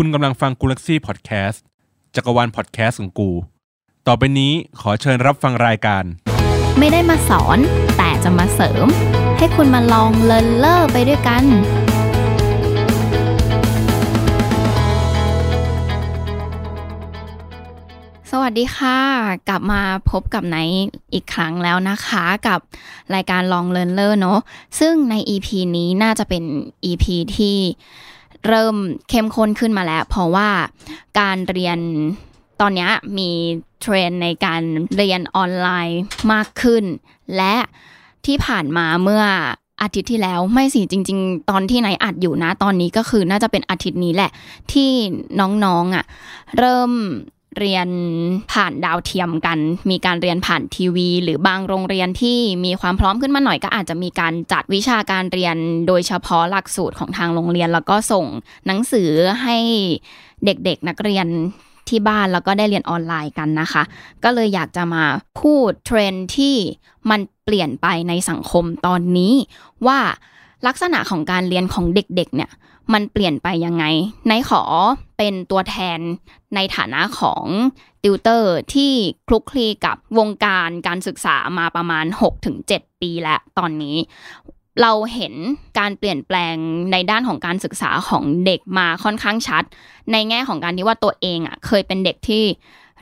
คุณกำลังฟังกูลักซี่พอดแคสต์จักรวาลพอดแคสต์ของกู ต่อไปนี้ขอเชิญรับฟังรายการ ไม่ได้มาสอนแต่จะมาเสริม ให้คุณมาลองเลินเล่อไปด้วยกัน สวัสดีค่ะ กลับมาพบกับไนอีกครั้งแล้วนะคะกับรายการลองเลินเล่อเนาะซึ่งใน EP นี้น่าจะเป็น EP ที่ เริ่มเข้มข้นขึ้นมาแล้ว เพราะว่าการเรียนตอนนี้มีเทรนในการเรียนออนไลน์มากขึ้น และที่ผ่านมาเมื่ออาทิตย์ที่แล้วไม่สิจริง ๆ ตอนที่ไหนอัดอยู่นะ ตอนนี้ก็คือน่าจะเป็นอาทิตย์นี้แหละ ที่น้องๆอะ เริ่ม เรียนผ่านดาวเทียมกัน มีการเรียนผ่านทีวี หรือบางโรงเรียนที่มีความพร้อมขึ้นมาหน่อยก็อาจจะมีการจัดวิชาการเรียนโดยเฉพาะหลักสูตรของทางโรงเรียน แล้วก็ส่งหนังสือให้เด็กๆนักเรียนที่บ้านแล้วก็ได้เรียนออนไลน์กันนะคะ ก็เลยอยากจะมาพูดเทรนด์ที่มันเปลี่ยนไปในสังคมตอนนี้ ว่าลักษณะของการเรียนของเด็กๆเนี่ยมันเปลี่ยนไปยังไง ในขอ เป็นตัวแทนในฐานะของติวเตอร์ที่คลุกคลีกับวงการการศึกษามาประมาณ 6-7 ปีแล้วตอนนี้ เราเห็นการเปลี่ยนแปลงในด้านของการศึกษาของเด็กมาค่อนข้างชัด ในแง่ของการที่ว่าตัวเองอะเคยเป็นเด็กที่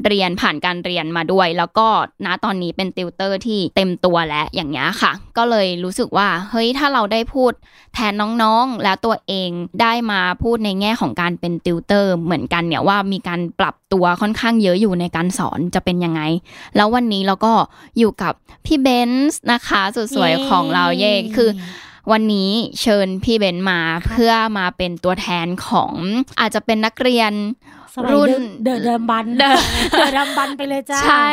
เรียนผ่านการเรียนมาด้วย แล้วก็ณตอนนี้เป็นติวเตอร์ที่เต็มตัวแล้วอย่างเงี้ยค่ะ ก็เลยรู้สึกว่าเฮ้ยถ้าเราได้พูดแทนน้องๆ แล้วตัวเองได้มาพูดในแง่ของการเป็นติวเตอร์เหมือนกันเนี่ยว่ามีการปรับตัวค่อนข้างเยอะอยู่ในการสอนจะเป็นยังไง แล้ววันนี้เราก็อยู่กับพี่เบนซ์นะคะสุดสวยของเราเย่คือวันนี้เชิญพี่เบนซ์มาเพื่อมาเป็นตัวแทนของอาจจะเป็นนักเรียน สมัยรุ่นเดอะเดิมบันเดอะเดอะดัมบันไปเลยจ้าใช่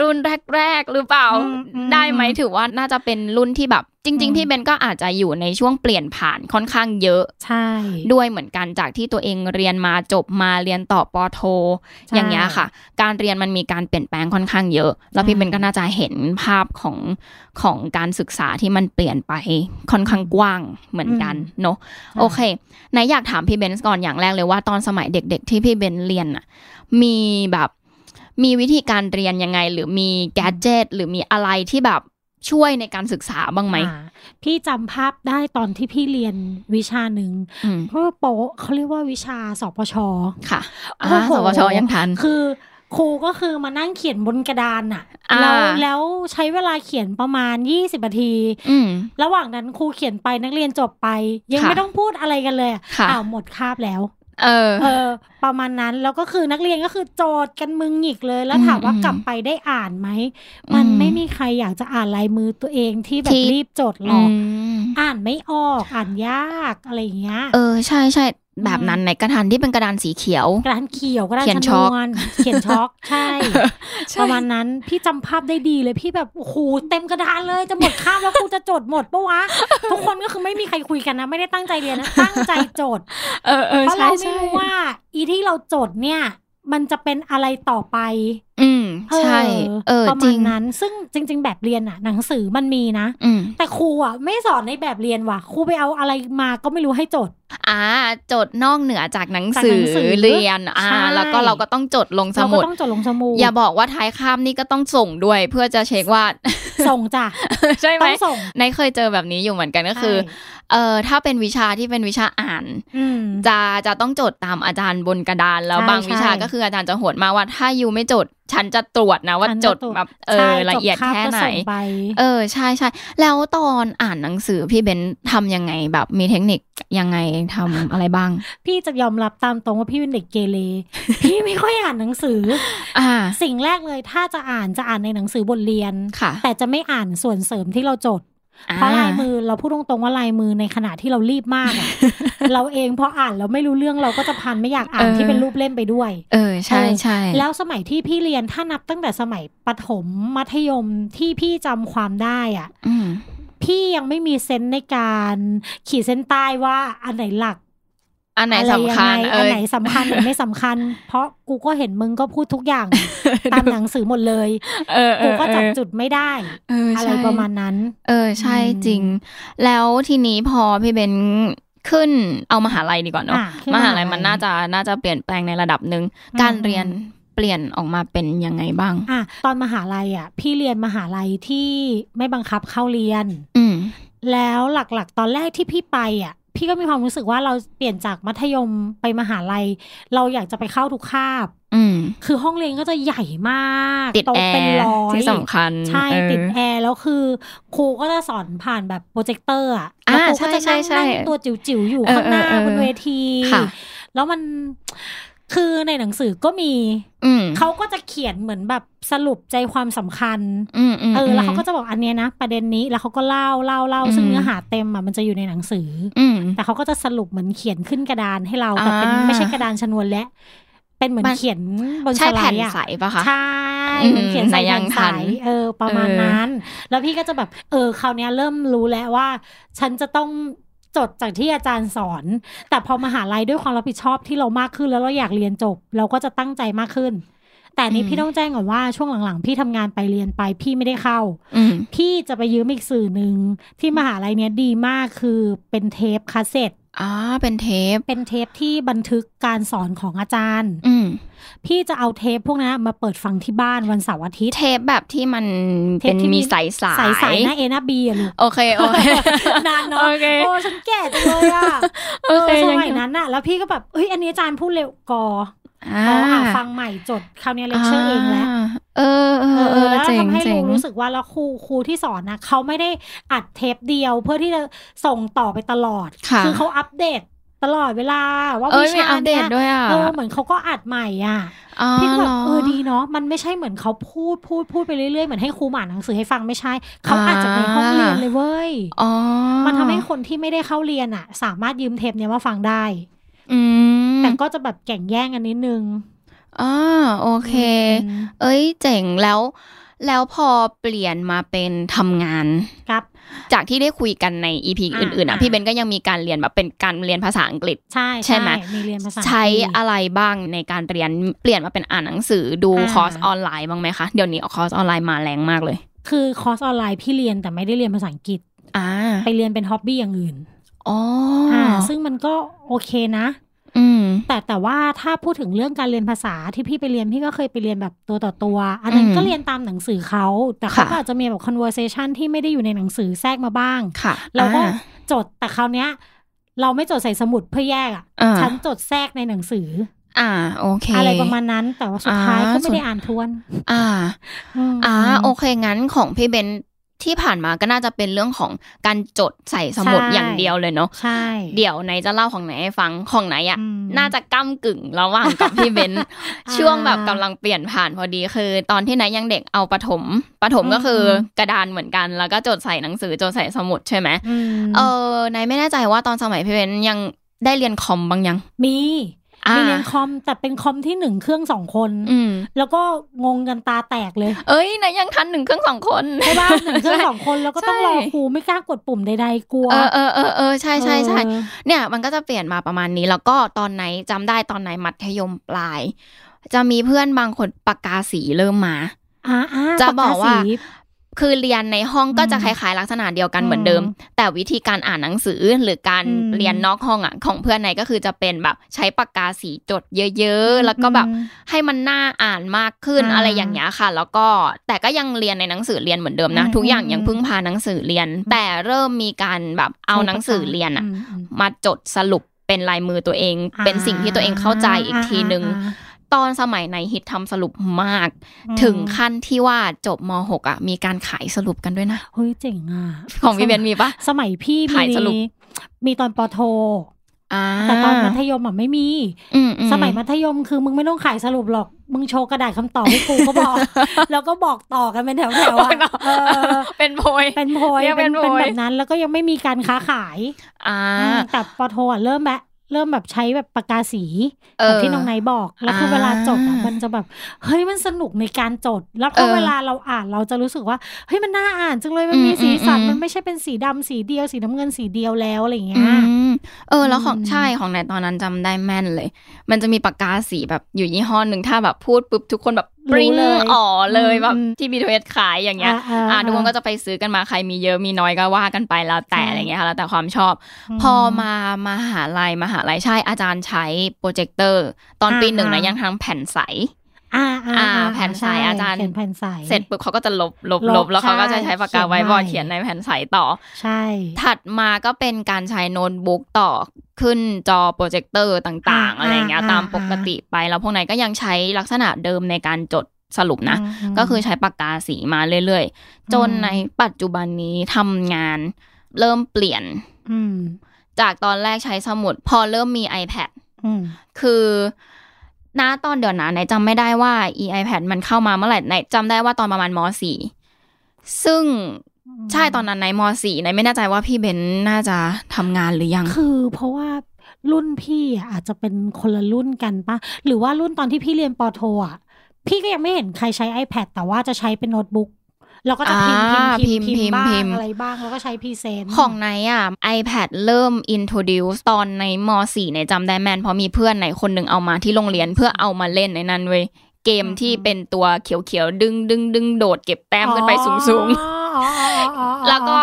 รุ่นแรกๆหรือเปล่าอืมอืมได้ไหมถือว่าน่าจะเป็นรุ่นที่แบบ จริงอืมๆพี่เบนก็อาจจะอยู่ในช่วงเปลี่ยนผ่านค่อนข้างเยอะใช่ด้วยเหมือนกันจากที่ตัวเองเรียนมาจบมาเรียนต่อปอโทใช่อย่างเงี้ยค่ะ การเรียนมันมีการเปลี่ยนแปลงค่อนข้างเยอะ แล้วพี่ใช่เบนก็น่าจะเห็นภาพของของการศึกษาที่มันเปลี่ยนไปค่อนข้างกว้างเหมือนกันเนอะโอเคไหนายอยากถามพี่เบนซ์ก่อนอย่างแรกเลยว่าตอนสมัยเด็ก ๆ ที่พี่เบนซ์เรียนอะมีแบบมีวิธีการเรียนยังไง หรือมีแกดเจิตหรือมีอะไรที่แบบ ช่วยในการศึกษาบ้างไหมอ่าพี่จำภาพได้ตอนที่พี่เรียนวิชาหนึ่งอืมเพื่อโปะเขาเรียกว่าวิชาสปช ค่ะโอ้อ่าโหสวชยังทัน คือครูก็คือมานั่งเขียนบนกระดานอะอ่าแล้วแล้วใช้เวลาเขียนประมาณ20นาทีอืมระหว่างนั้นครูเขียนไปนักเรียนจบไป ยังค่ะไม่ต้องพูดอะไรกันเลยอะค่ะอ้าวหมดคาบแล้ว เออเออ ประมาณนั้นแล้วก็คือนักเรียนก็คือโจทย์กันมึงหงิกเลย แล้วถามว่าอืมกลับไปได้อ่านไหม มันอืมไม่มีใครอยากจะอ่านลายมือตัวเองที่แบบที่รีบจดหรอกอืมอ่านไม่ออกอ่านยากอะไรอย่างเงี้ย เออใช่ใช่ แบบนั้นในกระดานที่เป็นกระดานสีเขียวกระดานเขียวกระดานเขียนชช็นอกวนเขียนช็อกใช่ประมาณนั้นพี่จำภาพได้ดีเลยพี่แบบโอ้โหเต็มกระดานเลยจะหมดคาบแล้วครูจะจดหมดปะวะทุกคนก็คือไม่มีใครคุยกันนะไม่ได้ตั้งใจเรียนนะตั้งใจจดเออเออเพราะใช่เราไม่ใช่รู้ว่า อีที่เราจดเนี่ย มันจะเป็นอะไรต่อไป อืมใช่ เออประจมาริณงนั้น ซึ่งจริง ๆ แบบเรียนอะหนังสือมันมีนะอืมแต่ครูอะไม่สอนในแบบเรียนว่ะครูไปเอาอะไรมาก็ไม่รู้ให้จดอ่าจดนอกเหนือจากหนังจากสืหนัองสือเรียนอ่าใช่แล้วก็เราก็ต้องจดลงสเรามุก็ดต้องจดลงสมุดอย่าบอกว่าท้ายข้ามนี่ก็ต้องส่งด้วย เพื่อจะเช็คว่า ส่งจ้ะใช่ไหมต้องส่งในเคยเจอแบบนี้อยู่เหมือนกันก็คือใช่เออถ้าเป็นวิชาที่เป็นวิชาอ่านอืมจะจะต้องจดตามอาจารย์บนกระดานแล้วใช่บางวิชาใช่ก็คืออาจารย์จะโหดมากว่าถ้ายูไม่จดฉันจะตรวจนะว่าฉันจจะดตรวจแบบเอใช่อละเอียดจบคาบแค่ก็ไหนส่งไปเออใช่ใช่แล้วตอนอ่านหนังสือพี่เบนทำยังไงแบบมีเทคนิคยังไงทำอะไรบ้าง พี่จะยอมรับตามตรงว่าพี่เป็นเด็กเกเรพี่ไม่ค่อยอ่านหนังสืออ่าสิ่งแรกเลยถ้าจะอ่านจะอ่านในหนังสือบทเรียนค่ะ แต่จะไม่อ่านส่วนเสริมที่เราจด เพราะลายมือเราพูดตรงๆว่าลายมือในขณะที่เรารีบมากอะเราเองพออ่านแล้วไม่รู้เรื่องเราก็จะพันไม่อยากอ่านเออที่เป็นรูปเล่มไปด้วย เออใช่ใช่แล้วสมัยที่พี่เรียนถ้านับตั้งแต่สมัยประถมมัธยมที่พี่จำความได้อะอืมพี่ยังไม่มีเซนส์ในการขีดเส้นใต้ว่าอันไหนหลัก อันไหนอะไรสำคัญยังไงเออันอไหนสำคัญอันไหนไม่สำคัญ เพราะกูก็เห็นมึงก็พูดทุกอย่างตามหนังสือหมดเลยเออเอกูอก็จับเออจุดไม่ได้เอออะไรใช่ประมาณนั้น เออใช่อืมจริง แล้วทีนี้พอพี่เบนขึ้นเอามหาลัยดีกว่าเนาะอะขึ้นมมหาหาลัลัยยมันน่าจะน่าจะเปลี่ยนแปลงในระดับหนึ่งอืมการเรียนเปลี่ยนออกมาเป็นยังไงบ้างอะตอนมหาลัยอะ พี่เรียนมหาลัยที่ไม่บังคับเข้าเรียน อืมแล้วหลักๆ ตอนแรกที่พี่ไปอะ พี่ก็มีความรู้สึกว่าเราเปลี่ยนจากมัธยมไปมหาลัย เราอยากจะไปเข้าทุกคาบอืมคือห้องเรียนก็จะใหญ่มากติดแอร์โต๊ะเป็นร้อยที่สำคัญ ใช่เออติดแอร์ แล้วคือ ครูก็จะสอนผ่านแบบโปรเจคเตอร์อะอ่าแล้วครูก็จะใช่นั่งใช่นั่งตัวจิ๋วๆ อยู่เออข้างหน้าเออเออบนเวทีค่ะแล้วมัน คือในหนังสือก็มีอืมเขาก็จะเขียนเหมือนแบบสรุปใจความสำคัญอืมอืมเออแล้วเขาก็จะบอกอันเนี้ยนะประเด็นนี้แล้วเขาก็เล่าเล่าเล่าซึ่งอืมเนื้อหาเต็มอะมันจะอยู่ในหนังสือออืมแต่เขาก็จะสรุปเหมือนเขียนขึ้นกระดานให้เราแต่เป็นอ่าไม่ใช่กระดานชนวนและเป็นเหมือนมันเขียนบนสใช่ไลแผ่นด์อะใสปะคะใช่อืมมันเขียนใส่ในยัแผ่งนทัใสนเออ ประมาณเออนั้น แล้วพี่ก็จะแบบ เออคราวเนี้ยเริ่มรู้แล้วว่า ฉันจะต้อง จดจากที่อาจารย์สอน แต่พอมหาลัยด้วยความรับผิดชอบที่เรามากขึ้นแล้วเราอยากเรียนจบ เราก็จะตั้งใจมากขึ้น แต่อันนี้อืมพี่ต้องแจ้งก่อนว่าช่วงหลังๆ พี่ทำงานไปเรียนไปพี่ไม่ได้เข้าอืมพี่จะไปยืมอีกสื่อหนึ่งที่มหาลัยเนี้ยดีมากคือเป็นเทปคาสเซ็ต อ่าเป็นเทป เป็นเทปที่บันทึกการสอนของอาจารย์ อืมพี่จะเอาเทปพวกนั้นมาเปิดฟังที่บ้านวันเสาร์อาทิตย์ เทปแบบที่มันเทเป็ปนที่มีมีสายสายสายสายหน้าเอหน้าบีอะลูกโอเคโอเคนานเนาะโอเคโอ้ฉันแก่จังเลยอะโอเคเออสยังมัยนั้นอะแล้วพี่ก็แบบเฮ้ยอันนี้อาจารย์พูดเร็วกอ อ่าอ๋ออะฟังใหม่จดคราวนี้เลคเชอร์เองแล้วาเออเออเออแล้วเจ๋งทำให้เจ๋งรู้รู้สึกว่าแล้วครูครูที่สอนนะเขาไม่ได้อัดเทปเดียวเพื่อที่จะส่งต่อไปตลอดค่ะอเขาอัปเดตตลอดเวลาว่าเอ้วิยมีชาอัปเดเนี้ตยด้วยอะเออเหมือนเขาก็อัดใหม่อะอ๋อพี่ก็แบบหรเออดีเนาะมันไม่ใช่เหมือนเขาพูดพูดพูดไปเรื่อยๆเหมือนให้ครูอ่านหนังสือให้ฟังไม่ใช่ เขาอัดจากในห้องเรียนเลยเว้ยอ๋อมันทำให้คนที่ไม่ได้เข้าเรียนอะ สามารถยืมเทปเนี้ยมาฟังได้อืม แต่ก็จะแบบแข่งแย่งกันนิดนึงอ๋อโอเคอืมเอ้ยเจ๋งแล้วแล้วพอเปลี่ยนมาเป็นทำงานครับ จากที่ได้คุยกันในอีพีอ่าอื่นๆอะอ่าพี่เบนก็ยังมีการเรียนแบบเป็นการเรียนภาษาอังกฤษ ใช่ใช่ไหมมีเรียนภาษาใช้อังกฤษอะไรบ้างในการเรียนเปลี่ยนมาเป็นอ่านหนังสือดูอ่าคอร์สออนไลน์บ้างไหมคะเดี๋ยวนี้คอร์สออนไลน์มาแรงมากเลย คือคอร์สออนไลน์พี่เรียนแต่ไม่ได้เรียนภาษาอังกฤษอ่าไปเรียนเป็น hobby อย่างอื่น อ๋ออ่าซึ่งมันก็โอเคนะอืมแต่แต่ว่าถ้าพูดถึงเรื่องการเรียนภาษาที่พี่ไปเรียนพี่ก็เคยไปเรียนแบบตัวต่อตัว อันนั้นอืมก็เรียนตามหนังสือเขาแต่เขาค่ะก็อาจจะมีแบบ conversation ที่ไม่ได้อยู่ในหนังสือแทรกมาบ้างค่ะเราก็อ่จดแต่คราวเนี้ย เราไม่จดใส่สมุดเพื่อแยกอะอ่าฉันจดแทรกในหนังสือ อ่าโอเค อะไรประมาณนั้นแต่ว่าสุดท้ายอ่าก็ไม่ได้ส่วนอ่านทวน อ่ามอ่าโอเคงั้นของพี่เบน ที่ผ่านมาก็น่าจะเป็นเรื่องของการจดใส่สมุดใช่อย่างเดียวเลยเนาะใช่ เดี๋ยวไหนจะเล่าของไหนให้ฟังของไหนอะอืมน่าจะก้ากึ่งระหว่างกับพี่เบนอ่าช่วงแบบกำลังเปลี่ยนผ่านพอดีคือ ตอนที่ไหนยังเด็กเอาประถมประถมก็คืออมกระดานเหมือนกัน แล้วก็จดใส่หนังสือจดใส่สมุดใช่ไหมอืมเออนายไม่แน่ใจว่าตอนสมัยพี่เบนยังได้เรียนคอมบ้างยัง มี อ่ามีเรียนคอมแต่เป็นคอมที่หนึ่งเครื่องสองคนอืมแล้วก็งงกันตาแตกเลย เอ้ยนายยังทันหนึ่งเครื่องสองคนใช่ป่ะหนึ่งเครื่องสองคนแล้วก็ต้องใช่รอครูไม่กล้ากดปุ่มใดๆกลัว เออเออเออเออใช่ใช่ใช่เออเนี่ย มันก็จะเปลี่ยนมาประมาณนี้แล้วก็ตอนไหนจำได้ตอนไหนมัธยมปลาย จะมีเพื่อนบางคนปากกาสีเริ่มมาอ่าอ่าจะบอกว่าปกสี คือเรียนในห้องก็จะอืมคล้ายๆลักษณะเดียวกันเหมือนเดิมอืมแต่วิธีการอ่านหนังสือหรือการอืมเรียนนอกห้องอะของเพื่อนในก็คือจะเป็นแบบใช้ปากกาสีจดเยอะๆ แล้วก็แบบอืมให้มันน่าอ่านมากขึ้นอ่าอะไรอย่างเงี้ยค่ะ แล้วก็แต่ก็ยังเรียนในหนังสือเรียนเหมือนเดิมนะอืมทุกอย่างอืมยังพึ่งพาหนังสือเรียน แต่เริ่มมีการแบบเอาหนังสือเรียนอะมมมาจดสรุปเป็นลายมือตัวเอง เป็นสิ่งที่ตัวเองเข้าใจอีกทีหนึ่งอ่า ตอนสมัยในฮิตทำสรุปมากอืมถึงขั้นที่ว่าจบม .6 อะ มีการขายสรุปกันด้วยนะ เฮ้ยเจ๋งอะ ของพี่เบนมีปะสมัยพี่ขายสรุป มีมีตอนปอโทอ่าแต่ตอนมัธยมอะไม่มีอือืสมัยมัธยมคือมึงไม่ต้องขายสรุปหรอก มึงโชว์กระดาษคำตอบให้ครูก็บอก แล้วก็บอกต่อกันเป็นแถวๆอะเออเป็นโพย เป็นโพยเรียกเป็เป็นนโพยเป็นแบบนั้น แล้วก็ยังไม่มีการค้าขาย อ่าอืมแต่ปอโทอะเริ่มแบบ เริ่มแบบใช้แบบปากกาสีเออแบบที่น้องไนท์บอก แล้วคืออ่าเวลาจดอะมันจะแบบ เฮ้ยมันสนุกในการจด แล้วพอเออเวลาเราอ่านเราจะรู้สึกว่าเฮ้ยมันน่าอ่านจังเลยมันมีอืมสีสันอืมมันไม่ใช่เป็นสีดำสีเดียว สีน้ำเงินสีเดียวแล้วอะไรอย่างเงี้อืยมเออ แล้วของอืมใช่ของในตอนนั้นจำได้แม่นเลย มันจะมีปากกาสีแบบอยู่ยี่ห้อหนึ่งถ้าแบบพูดปุ๊บทุกคนแบบ ปริ้งรู้เลยอ๋อเลยแบบอืมที่บีทเวสขายอย่างเงี้ยอ่าๆอ่าทุกคนก็จะไปซื้อกันมาใครมีเยอะมีน้อยก็ว่ากันไปแล้วแต่ใช่อะไรเงี้ยค่ะแล้วแต่ความชอบอืมพอมามาหาลัยมหาลัยใช่อาจารย์ใช้โปรเจคเตอร์ ตอนปีอ่าหนึ่งนะอ่ายัยังทำแผ่นใส อ่าอ่าอ่าอ่าแผ่นใสใช่อาจารย์เขียนแผ่นใสเสร็จปุ๊บเขาก็จะลบลบลบลบแล้วเขาก็ใช่จะใช้ปากกาเขียนไว้บอร์ดใหม่เขียนในแผ่นใสต่อ ใช่ ถัดมาก็เป็นการใช้โน้ตบุ๊กต่อขึ้นจอโปรเจคเตอร์ต่างๆอ่าอะไรเงี้ยอ่าตามอ่าปกติไปแล้วพวกนั้นก็ยังใช้ลักษณะเดิมในการจดสรุปนะอืมก็คือใช้ปากกาสีมาเรื่อยๆ จนอืมในปัจจุบันนี้ทำงานเริ่มเปลี่ยนอืมจากตอนแรกใช้สมุด พอเริ่มมี iPad อืมคือ ณตอนเดี๋ยวนะไหนจำไม่ได้ว่า e iPad มันเข้ามาเมื่อไหร่ไหนจำได้ว่าตอนประมาณม .4 ซึ่งใช่ตอนนั้นในม .4 ไหนไม่แน่ใจว่าพี่เบนน่าจะทำงานหรือยัง คือเพราะว่ารุ่นพี่อะอาจจะเป็นคนละรุ่นกันปะหรือว่ารุ่นตอนที่พี่เรียนปอโทอะพี่ก็ยังไม่เห็นใครใช้ iPad แต่ว่าจะใช้เป็นโน้ตบุ๊ก แล้วก็จะพิมพ์พิมพ์อ่าพิมพ์พิพิมพ์มพ์บ้าพิงมพ์อะไรบ้าง แล้วก็ใช้ present ของไนท์อะ iPad เริ่ม introduce ตอนในม .4 ไนท์จำได้แม่นเพราะมีเพื่อนไนท์คนหนึ่งเอามาที่โรงเรียนเพื่อเอามาเล่นในนั้นเว้ยเกมที่เป็นตัวเขียวๆ ดึงดึงดึงโดดเก็บแต้มขึ้นไปสูงอ๋ออ๋ออ๋ออ๋อๆแล้วก็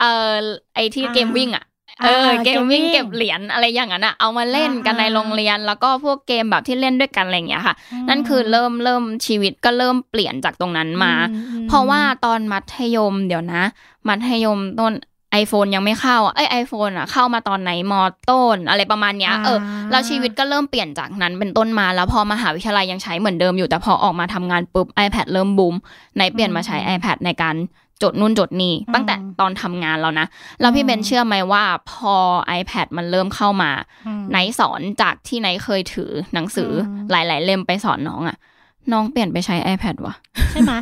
เออไอที่อ่าเกมวิ่งอะ เอออ่าเกมวิ่งเกมวิ่งเก็บเหรียญอะไรอย่างนั้นอะเอามาเล่นกันอ่าในโรงเรียน แล้วก็พวกเกมแบบที่เล่นด้วยกันอะไรอย่างเงี้ยค่ะอืมนั่นคือเริ่มเริ่มชีวิตก็เริ่มเปลี่ยนจากตรงนั้นมาอืมอืมเพราะว่าตอนมัธยมเดี๋ยวนะ มัธยมต้น iPhone ยังไม่เข้าอะเอ้ยไอโฟนอะเข้ามาตอนไหนมอต้น อะไรประมาณเนี้ยเออแล้วชีวิตก็เริ่มเปลี่ยนจากนั้นเป็นต้นมาแล้วพอมหาวิทยาลัยยังใช้เหมือนเดิมอยู่แต่พอออกมาทำงานปุ๊บ iPad เริ่มบูมในเปลี่ยนมาใช้ iPad ในการ จดนู่นจดนี่ตั้งแต่ตอนทำงานแล้วนะ แล้วพี่เบนเชื่อไหมว่าพอ iPad มันเริ่มเข้ามาอืมไนท์สอนจากที่ไนท์เคยถือหนังสืออมหลาย ๆ เล่มไปสอนน้องอะน้องเปลี่ยนไปใช้ iPad ว่ะใช่ไหม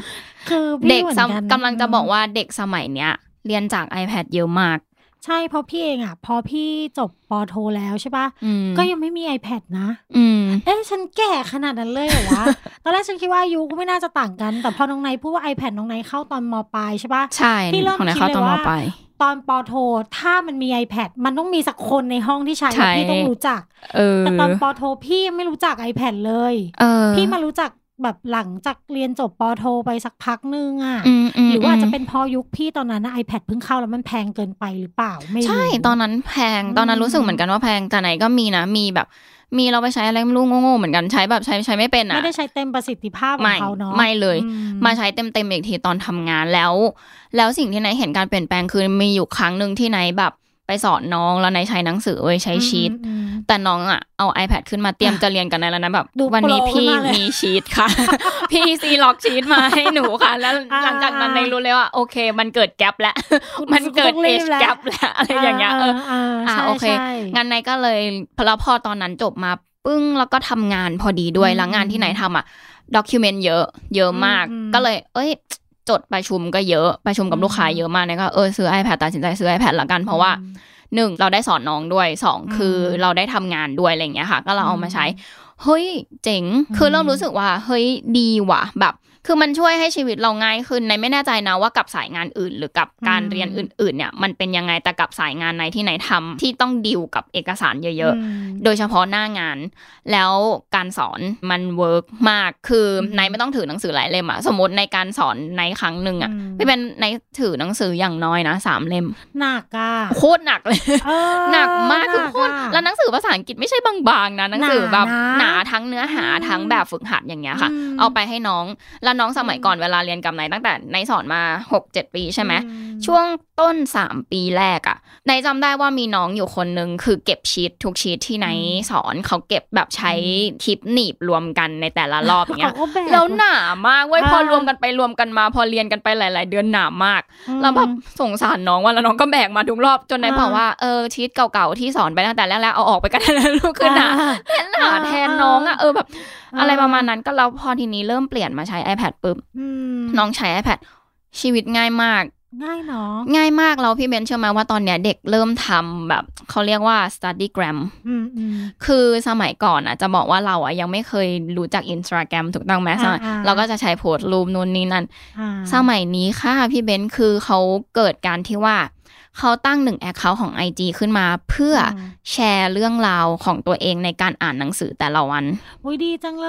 คือพี่เด็กหมือนสมนกำลังจะบอกว่าเด็กสมัยเนี้ย เรียนจาก iPad เยอะมาก ใช่เพราะพี่เองอะ พอพี่จบปอโทแล้วใช่ปะอืมก็ยังไม่มี iPad นะอืมเอ๊ะฉันแก่ขนาดนั้นเลยเหรอวะ ตอนแรกฉันคิดว่าอายุก็ไม่น่าจะต่างกัน แต่พอน้องไนท์พูดว่า iPad น้องไนท์เข้าตอนมปลายใช่ปะใช่พี่เริ่มของไหนคิดเข้าเลยตอนมว่าปลายตอนปอโท ถ้ามันมี iPad มันต้องมีสักคนในห้องที่ใช้ใช่แล้วพี่ต้องรู้จักเออแต่ตอนปอโทพี่ยังไม่รู้จัก iPad เลยเออพี่มารู้จัก แบบหลังจากเรียนจบปอโทไปสักพักนึงอะอืมมหรือว่าอาจจะมเป็นพอยุคพี่ตอนนั้นนะ iPad เพิ่งเข้าแล้วมันแพงเกินไปหรือเปล่าไม่รู้ใช่ ตอนนั้นแพงตอนนั้นอืมรู้สึกเหมือนกันว่าแพงแต่ไหนก็มีนะมีแบบ มีเราไปใช้อะไรไม่รู้โง่ๆเหมือนกันใช้แบบใช้ใช้ไม่เป็นอะไม่ได้ใช้เต็มประสิทธิภาพขอไม่งเขาเนาะไม่เลยอืมาใช้เต็มๆอีกทีตอนทำงานแล้ว แล้วสิ่งที่ไหนเห็นการเปลี่ยนแปลงคือมีอยู่ครั้งหนึ่งที่ไหนแบบ ไปสอนน้องแล้วไหนใช้หนังสือเว้ยใช้ชีตอืมอืมแต่น้องอะเอา iPad ขึ้นมาเตรียมจะเรียนกันในแล้วนะแบบดูวันนี้โปรพี่ขึ้นมาเลยมีชีตค่ะ พี่ซีล็อกชีตมาให้หนูค่ะ แล้วอ่าหลังจากนั้นในรู้เลยว่าโอเค มันเกิดแกลบแล้วคุณมันเกิดต้องเอรีบชแล้วแกลบแล้วอะไรอย่างเงี้ยเอออ่าอ่าใช่โอเคใช่งานในก็เลยแล้วพอตอนนั้นจบมาปึ้งแล้วก็ทำงานพอดีด้วยอืมแล้วงานที่ไหนทำอะด็อกิเมนต์เยอะ เยอะมากอืมอืมก็เลย เอ้ย จดประชุมก็เยอะประชุมกับลูกค้าเยอะมากเนี่ยก็เออซื้อ iPad ตัดสินใจซื้อ iPad ละกันเพราะว่าหนึ่งเราได้สอนน้องด้วยสองคืออมเราได้ทำงานด้วยอะไรอย่างเงี้ยค่ะ ก็เราเอามาใช้อืมเฮ้ยเจ๋งอืมคือเริ่มรู้สึกว่า เฮ้ยดีว่ะ แบบ คือมันช่วยให้ชีวิตเราง่ายขึ้นไนท์ไม่แน่ใจนะว่ากับสายงานอื่น หรือกับการอืมเรียนอื่น ๆ เนี่ย มันเป็นยังไงแต่กับสายงานไหนที่ไนท์ทำที่ต้องดิวกับเอกสารเยอะๆโดยเฉพาะหน้างาน แล้วการสอนมัน work มากคืออืมไนท์ไม่ต้องถือหนังสือหลายเล่มอะสมมติในการสอนในครั้งหนึ่งอะอืมไม่เป็นไนท์ถือหนังสืออย่างน้อยนะสามเล่มหนักอะโคตรหนักเลยเออหนักมากคือโคตรหนักอะแล้วหนังสือภาษาอังกฤษไม่ใช่บางๆนะหนังสือแบบหนานะหนาทั้งเนื้อหาอืมทั้งแบบฝึกหัดอย่างเงี้ยค่ะอืมเอาไปให้น้องแล้วน้องสมัยก่อนเวลาเรียนกับนายตั้งแต่นายสอนมาหกเจ็ดปีใช่ไหมอืมช่วงต้นสามปีแรกอะนายจำได้ว่ามีน้องอยู่คนนึงคือเก็บชีตทุกชีตที่นายสอนเขาเก็บแบบใช้คลิปหนีบรวมกันในแต่ละรอบอย่างเงี้ยขาก็บกแล้วหนามากเว้ยอ่าพอรวมกันไปรวมกันมา พอเรียนกันไปหลาย ๆ เดือนหนามากแล้วแบบสงสารน้องว่าแล้วน้องก็แบกมาทุกรอบจนนายอ่าบอกว่าเออชีตเก่าๆที่สอนไปตั้งแต่แรกๆเอาออกไปกันแล้วลูกขึ้นหนาอ่าแทนหนาแทนน้องอะเออแบบ อะไรประมาณนั้นก็แล้วพอทีนี้เริ่มเปลี่ยนมาใช้ iPad ปุ๊บอืมน้องใช้ iPad ชีวิตง่ายมาก ง่ายเนาะง่ายมากแล้วพี่เบนเชื่อไหมว่าตอนเนี้ยเด็กเริ่มทำแบบเขาเรียกว่า study gram อืมอืมคือสมัยก่อนอะ จะบอกว่าเราอะยังไม่เคยรู้จัก Instagram ถูกต้องไหมอ่าสมัยอ่าเราก็จะใช้โพสต์รูปนู่นนี่นั่นอ่าสมัยนี้ค่ะพี่เบนซ์คือเขาเกิดการที่ว่า เขาตั้งหนึ่งแอคเคาท์ของ IG ขึ้นมา เพื่ออมแชร์เรื่องราวของตัวเองในการอ่านหนังสือแต่ละวันอุ้ยดีจังเล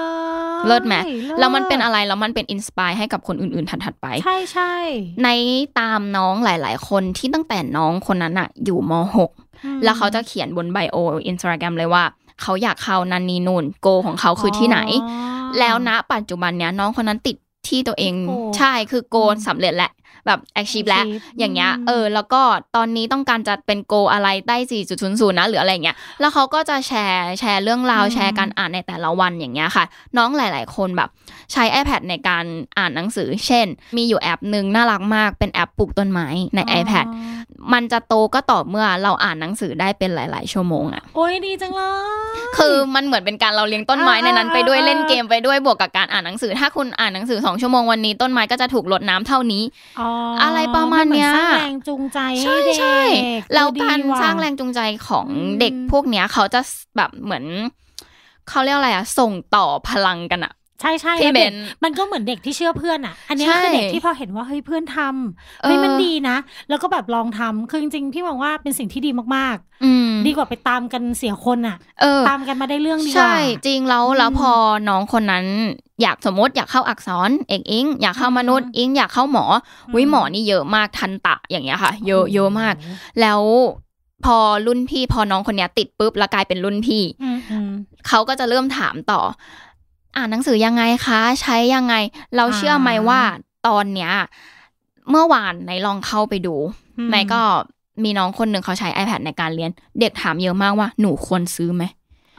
ย เลิศไหมแล้วมันเป็นอะไร แล้วมันเป็น inspire ให้กับคนอื่นๆ ถัดๆไป ใช่ใช่ไนท์ตามน้องหลาย ๆ คนที่ตั้งแต่น้องคนนั้นอะอยู่ม .6 อืมแล้วเขาจะเขียนบน bio อินสตาแกรมเลยว่า เขาอยากเข้านั่นนี่นู่น goal ของเขาคือที่ไหนอ๋อแล้วณปัจจุบันเนี้ยน้องคนนั้นติดที่ตัวเองโกใช่คือโกอืมสำเร็จแล้ว แบบ achieve แล้ว achieve อย่างเงี้ยอืมเออ แล้วก็ตอนนี้ต้องการจะเป็นโกอะไรได้4.00 นะ หรืออะไรอย่างเงี้ยแล้วเขาก็จะแชร์แชร์เรื่องราวอืมแชร์การอ่านในแต่ละวันอย่างเงี้ยค่ะ น้องหลาย ๆ คนแบบ ใช้ iPad ในการอ่านหนังสือ เช่น มีอยู่แอปหนึ่งน่ารักมากเป็นแอปปลูกต้นไม้ใน iPad อ๋อมันจะโตก็ต่อเมื่อเราอ่านหนังสือได้เป็นหลาย ๆ ชั่วโมงอะโอ้ยดีจังเลยคือมันเหมือนเป็นการเราเลี้ยงต้นไม้อ่าในนั้นไปด้วยอ่าเล่นเกมไปด้วยบวกกับการอ่านหนังสือ ถ้าคุณอ่านหนังสือสองชั่วโมงวันนี้ต้นไม้ก็จะถูกรดน้ำเท่านี้อ๋อออะไรประมาณเนี้ยสร้างแรงจูงใจใช่ห้เด็กใช่แล้วการดีว่ะสร้างแรงจูงใจของอืมเด็กพวกเนี้ยเขาจะแบบเหมือนเขาเรียกอะไรอะส่งต่อพลังกันอะ ใช่ใช่พี่แล้วด็กเบนมันก็เหมือนเด็กที่เชื่อเพื่อนอะ อันเนี้ยใช่คือเด็กที่พอเห็นว่าเฮ้ยเพื่อนทำเฮ้ยเออมันดีนะ แล้วก็แบบลองทำคือจริงๆพี่มองว่าเป็นสิ่งที่ดีมากอืมๆดีกว่าไปตามกันเสียคนอะเออตามกันมาได้เรื่องดีกว่าใช่จริงแล้วอืมแล้วพอน้องคนนั้นอยากสมมติอยากเข้าอักษรเอกอิงอยากเข้ามนุษย์อืมอิงอยากเข้าหมอวิอืมหมอนี่เยอะมากทันตะอย่างเงี้ยค่ะ เยอะเยอะมาก แล้วพอรุ่นพี่พอน้องคนเนี้ยติดปุ๊บแล้วกลายเป็นรุ่นพี่อืมอืมเขาก็จะเริ่มถามต่อ อ่านหนังสือยังไงคะ ใช้ยังไง เราเชื่อไหมอ่าว่าตอนเนี้ย เมื่อวานในลองเข้าไปดูอืมในก็มีน้องคนหนึ่งเขาใช้ iPad ในการเรียน เด็กถามเยอะมากว่า หนูควรซื้อไหม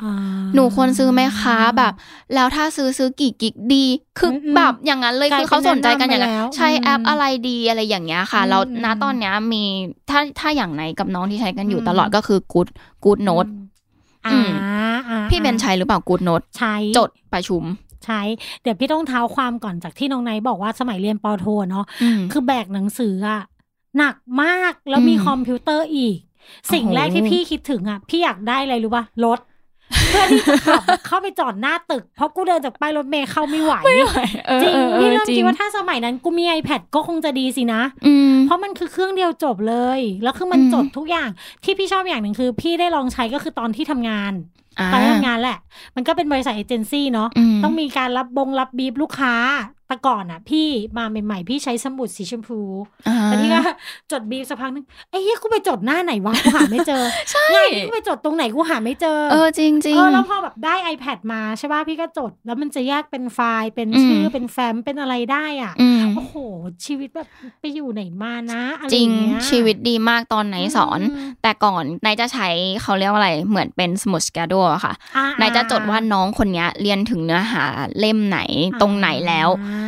อ่าหนูควรซื้อไหมคะแบบ แล้วถ้าซื้อซื้อกี่ gig ดีคืออืมแบบอย่างนั้นเลยกลายคือเขาสนใจกันอย่างนั้นเป็นแนะนำไปแล้วใช้แอปอืมอะไรดีอะไรอย่างเงี้ยค่ะอืมแล้วณอืมตอนเนี้ยมีถ้าถ้าอย่างไนท์กับน้องที่ใช้กันอยู่อืมตลอดก็คือ Good Good Note อ่าอืมอ่า พี่เบนใช้หรือเปล่า Good Note ใช้จดประชุมใช้เดี๋ยวพี่ต้องเท้าความก่อนจากที่น้องไนท์บอกว่าสมัยเรียนป.โทเนาะอืมคือแบกหนังสืออะหนักมากแล้วมีอืมคอมพิวเตอร์อีก สิ่งโอ้โหแรกที่พี่คิดถึงอะพี่อยากได้อะไรรู้ป่ะรถ เพื่อที่จะขับเข้าไปจอดหน้าตึก เพราะกูเดินจากป้ายรถเมล์เข้าไม่ไหวจริงพี่เริ่มคิดว่าถ้าสมัยนั้นกูมี iPad ก็คงจะดีสินะอืมเพราะมันคือเครื่องเดียวจบเลย แล้วคือมันอืมจดทุกอย่างที่พี่ชอบอย่างหนึ่งคือ พี่ได้ลองใช้ก็คือตอนที่ทำงานอ่าตอนที่ทำงานแหละ มันก็เป็นบริษัทเอเจนซี่เนาะอืมต้องมีการรับบงรับบีบลูกค้า แต่ก่อนอะ พี่มาใหม่ๆ พี่ใช้สมุดสีชมพูอ่าแต่พี่ก็จดบีบสักพักนึงเอ้ยกูไปจดหน้าไหนวะกูหาไม่เจอใช่งานนี้กูไปจดตรงไหนกูหาไม่เจอเออจริงจริงเออแล้วพอแบบได้ iPad มาใช่ป่ะพี่ก็จด แล้วมันจะแยกเป็นไฟล์เป็นชื่ออืมเป็นแฟ้มเป็นอะไรได้อะอืมโอ้โห ชีวิตแบบไปอยู่ไหนมานะอะไรจริงอย่างเงี้ยชีวิตดีมากตอนไหนสอนอืมแต่ก่อนนายจะใช้เขาเรียกว่าอะไรเหมือนเป็นสมุดสแกดูอะค่ะอ่นายจะจดว่าน้องคนเนี้ยเรียนถึงเนื้อหาเล่มไหนตรงไหนแล้วอ่า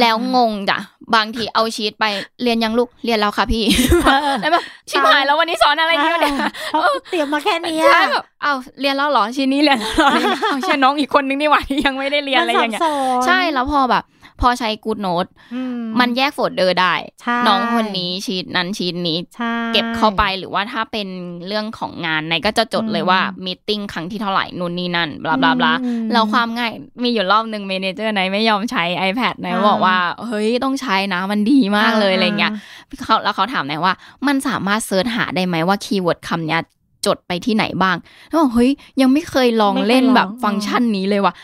แล้วงงจ้ะบางทีเอาชีตไปเรียนยังลูกเรียนแล้วค่ะพี่เออแล้วแบบชิบหายแล้ววันนี้สอนอะไรเนี่ยเพราะเตรียมมาแค่เนี้ยใช่แบบเอาเรียนแล้วเหรอชิ้นนี้เรียนแล้วเหรอเอาใช่น้องอีกคนนึงนี่หว่าที่ยังไม่ได้เรียนอะไรอย่างเงี้ยมันสับสนใช่แล้วพอแบบ พอใช้กูดโน้ตอืมันแยกโฟลเดอร์ได้ใช่น้องคนนี้ชีตนั้นชีตนี้ใช่เก็บเข้าไปหรือว่าถ้าเป็นเรื่องของงานไนท์ก็จะจดเลยว่าอืม meeting ครั้งที่เท่าไหร่นู่นนี่นั่น bla bla bla อืมแล้วความง่ายมีอยู่รอบหนึ่งเมเนเจอร์ไหนไม่ยอมใช้ iPad ไหนอ่าบอกว่า เฮ้ยต้องใช้นะมันดีมากเลยอ่าอะไรเงี้ยเขาแล้วเขาถามไนท์ว่า มันสามารถ search หาได้ไหมว่า keyword คำเนี้ยจดไปที่ไหนบ้างแล้วบอกเฮ้ยยังไม่เคยลองเล่นแบบฟังก์ชันนี้เลยว่ะ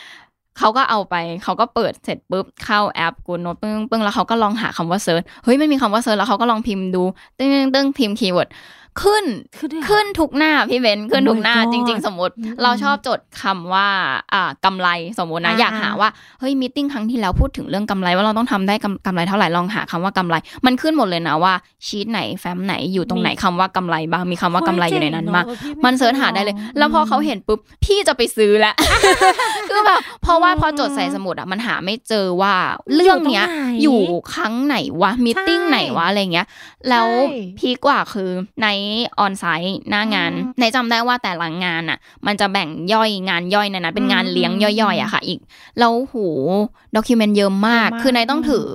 เขาก็เอาไปเขาก็เปิดเสร็จปุ๊บเข้าแอป GoodNote ปึ้งปึ้งแล้วเขาก็ลองหาคำว่า search เฮ้ยไม่มีคำว่า search แล้วเขาก็ลองพิมพ์ดูตึ้งตึ้งตึ้งพิมพ์ keyword ขึ้นคือด้วยเหรอขึ้นทุกหน้าพี่เบนขึ้น Oh my ทุกหน้า God จริง ๆ สมมติอืมเราชอบจดคำว่าอ่ากำไรสมมตินะอ่าอยากหาว่าเฮ้ยมีติ้งครั้งที่แล้วพูดถึงเรื่องกำไรว่าเราต้องทำได้กำกำไรเท่าไหร่ลองหาคำว่ากำไร มันขึ้นหมดเลยนะว่าชีตไหนแฟ้มไหนอยู่ตรงไหนคำว่ากำไรบ้างมีคำว่ากำไรอยู่ในนั้นมากเฮ้ยเจ๋งอะมันเสิร์ชหาได้เลย แล้วพอเขาเห็นปุ๊บพี่จะไปซื้อแล้วคือแบบเพราะว่าพอจดใส่สมุดอะมันหาไม่เจอว่าเรื่องเนี้ยอยู่ตรงไหนอยู่ครั้งไหนวะมีติ้งไหนวะอะไรเงี้ยแล้วใช่พีคกว่าคือในออนไซต์หน้างานอืมในจำได้ว่าแต่ละงานอะ มันจะแบ่งย่อยงานย่อยในนั้นเป็นงานเลี้ยงอืมย่อยๆอะค่ะ อีกแล้วโหด็อกิเมนต์เยอะมากเยอะมาก คือในต้องถือ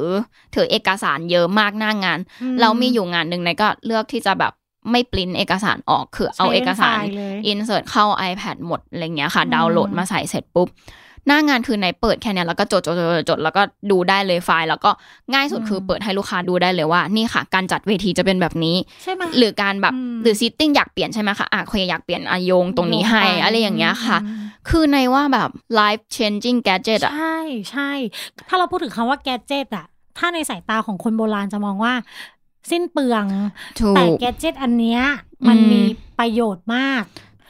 ถือเอกสารเยอะมากหน้างานอืแล้วมีอยู่งานหนึ่งในก็เลือกที่จะแบบไม่ปริ้นเอกสารออกคือเอาใช้เอกสารเป็นไฟล์เลยอินเสิร์ตเข้า iPad หมดอะไรเงี้ยค่ะอืมดาวน์โหลดมาใส่เสร็จปุ๊บ หน้างานคือในเปิดแค่เนี้ยแล้วก็จดจดจดจดแล้วก็ดูได้เลยไฟล์ แล้วก็ง่ายสุดคือเปิดให้ลูกค้าดูได้เลยว่า นี่ค่ะ การจัดเวทีจะเป็นแบบนี้ใช่ไหมหรือการแบบอืมหรือซิตติ้งอยากเปลี่ยนใช่ไหมคะอะเคยอยากเปลี่ยนอะโยงตรงนี้ให้ลงปอะไรอย่างเงี้ยค่ะอืมคือในว่าแบบ life changing gadget อะใช่ใช่ ถ้าเราพูดถึงคำว่าแกจ e t อะถ้าในสายตาของคนโบราณจะมองว่าสิ้นเปลืองถูแต่กแกจ e t อันเนี้ยมันอืมมีประโยชน์มาก